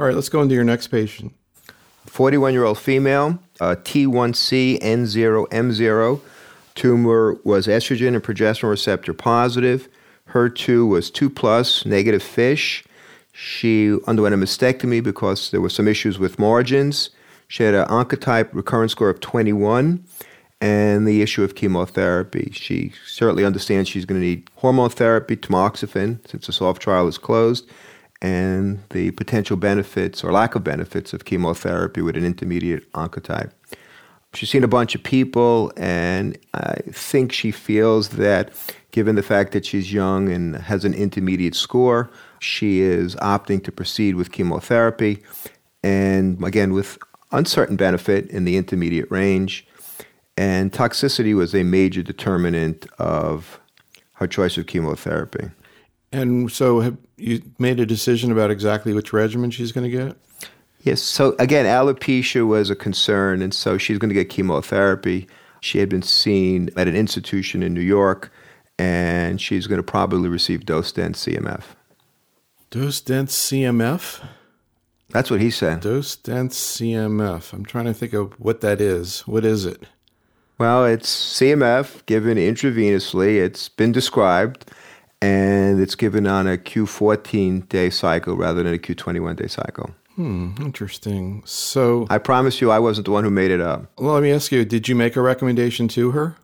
All right, let's go into your next patient. 41 year old female, uh, T1C N0M0. Tumor was estrogen and progesterone receptor positive. HER2 was 2 plus, negative FISH. She underwent a mastectomy because there were some issues with margins. She had an oncotype recurrence score of 21 and the issue of chemotherapy. She certainly understands she's going to need hormone therapy, tamoxifen, since the SOFT trial is closed, and the potential benefits or lack of benefits of chemotherapy with an intermediate oncotype. She's seen a bunch of people, and I think she feels that given the fact that she's young and has an intermediate score, she is opting to proceed with chemotherapy. And again, with uncertain benefit in the intermediate range, and toxicity was a major determinant of her choice of chemotherapy. And so, have you made a decision about exactly which regimen she's going to get? Yes. So, again, alopecia was a concern, and so she's going to get chemotherapy. She had been seen at an institution in New York, and she's going to probably receive dose dense CMF. Dose dense CMF? That's what he said. Dose dense CMF. I'm trying to think of what that is. What is it? Well, it's CMF given intravenously. It's been described, and it's given on a Q14 day cycle rather than a Q21 day cycle. Hmm, interesting. So, I promise you, I wasn't the one who made it up. well, let me ask you did you make a recommendation to her?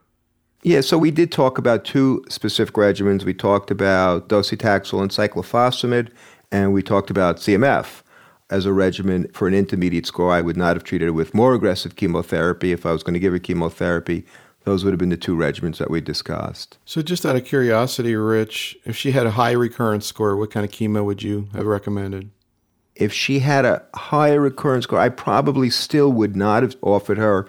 Yeah, so we did talk about two specific regimens. We talked about docetaxel and cyclophosphamide, and we talked about CMF as a regimen for an intermediate score. I would not have treated her with more aggressive chemotherapy. If I was going to give her chemotherapy, those would have been the two regimens that we discussed. So, just out of curiosity, Rich, if she had a high recurrence score, what kind of chemo would you have recommended? If she had a higher recurrence score, I probably still would not have offered her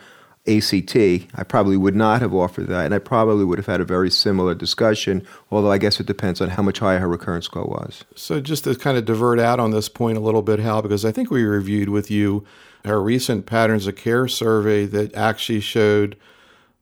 ACT. I probably would not have offered that, and I probably would have had a very similar discussion, although I guess it depends on how much higher her recurrence score was. So, just to kind of divert out on this point a little bit, Hal, because I think we reviewed with you our recent patterns of care survey that actually showed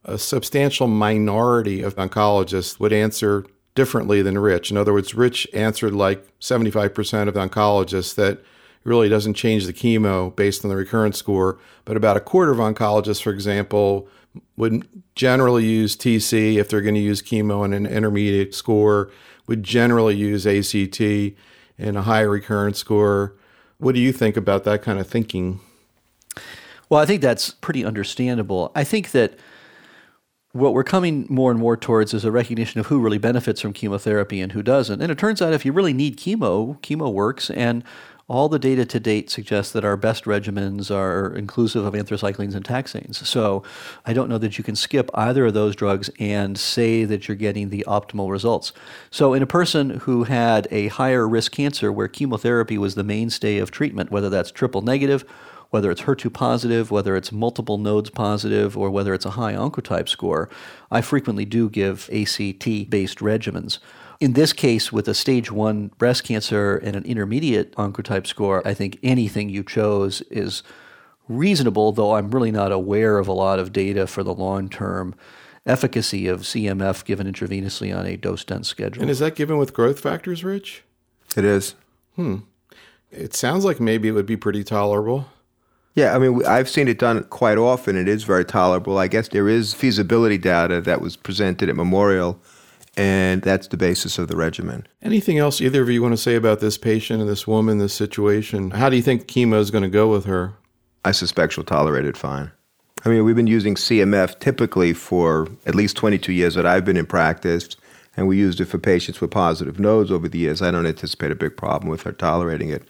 a substantial minority of oncologists would answer differently than Rich. In other words, Rich answered like 75% of oncologists that really doesn't change the chemo based on the recurrence score, but about a quarter of oncologists, for example, would generally use TC if they're going to use chemo and an intermediate score, would generally use ACT and a higher recurrence score. What do you think about that kind of thinking? Well, I think that's pretty understandable. I think that what we're coming more and more towards is a recognition of who really benefits from chemotherapy and who doesn't. And it turns out if you really need chemo, chemo works. And all the data to date suggests that our best regimens are inclusive of anthracyclines and taxanes. So I don't know that you can skip either of those drugs and say that you're getting the optimal results. So in a person who had a higher risk cancer where chemotherapy was the mainstay of treatment, whether that's triple negative, whether it's HER2 positive, whether it's multiple nodes positive, or whether it's a high oncotype score, I frequently do give ACT based regimens. In this case, with a stage one breast cancer and an intermediate oncotype score, I think anything you chose is reasonable, though I'm really not aware of a lot of data for the long term efficacy of CMF given intravenously on a dose dense schedule. And is that given with growth factors, Rich? It is. Hmm. It sounds like maybe it would be pretty tolerable. Yeah, I mean, I've seen it done quite often. It is very tolerable. I guess there is feasibility data that was presented at Memorial, and that's the basis of the regimen. Anything else either of you want to say about this patient and this woman, this situation? How do you think chemo is going to go with her? I suspect she'll tolerate it fine. I mean, we've been using CMF typically for at least 22 years that I've been in practice, and we used it for patients with positive nodes over the years. I don't anticipate a big problem with her tolerating it.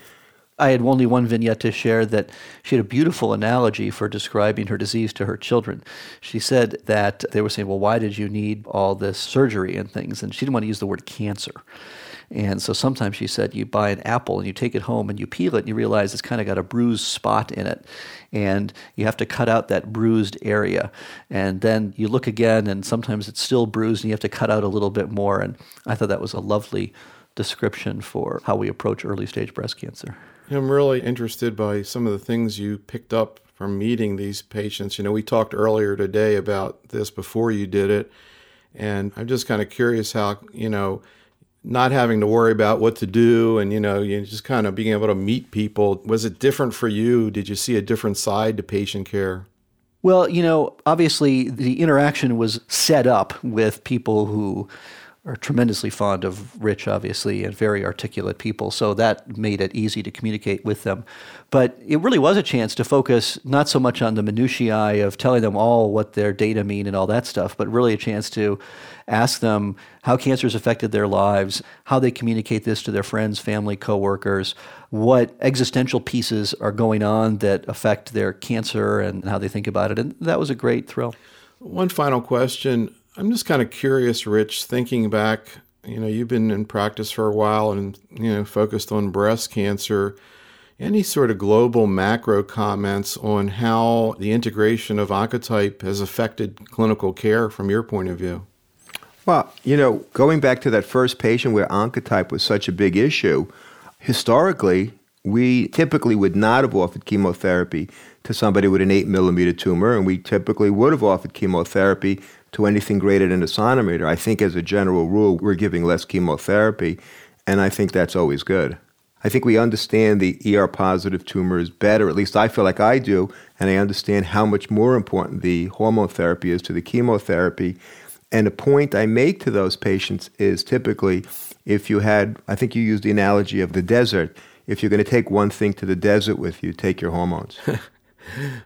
I had only one vignette to share that she had a beautiful analogy for describing her disease to her children. She said that they were saying, Well, why did you need all this surgery and things? And she didn't want to use the word cancer. And so sometimes she said, You buy an apple and you take it home and you peel it and you realize it's kind of got a bruised spot in it. And you have to cut out that bruised area. And then you look again and sometimes it's still bruised and you have to cut out a little bit more. And I thought that was a lovely description for how we approach early stage breast cancer. I'm really interested by some of the things you picked up from meeting these patients. You know, we talked earlier today about this before you did it, and I'm just kind of curious how, you know, not having to worry about what to do and you know you just kind of being able to meet people was it different for you did you see a different side to patient care well you know obviously the interaction was set up with people who are tremendously fond of Rich, obviously, and very articulate people. So that made it easy to communicate with them. But it really was a chance to focus not so much on the minutiae of telling them all what their data mean and all that stuff, but really a chance to ask them how cancer has affected their lives, how they communicate this to their friends, family, coworkers, what existential pieces are going on that affect their cancer and how they think about it. And that was a great thrill. One final question I'm just kind of curious, Rich, thinking back, you know, you've been in practice for a while and, you know, focused on breast cancer. Any sort of global macro comments on how the integration of Oncotype has affected clinical care from your point of view? Well, you know, going back to that first patient where Oncotype was such a big issue, historically, we typically would not have offered chemotherapy to somebody with an 8 millimeter tumor, and we typically would have offered chemotherapy to anything greater than a centimeter. I think, as a general rule, we're giving less chemotherapy, and I think that's always good. I think we understand the ER positive tumors better, at least I feel like I do, and I understand how much more important the hormone therapy is to the chemotherapy. And a point I make to those patients is typically if you had, I think you used the analogy of the desert, if you're going to take one thing to the desert with you, take your hormones.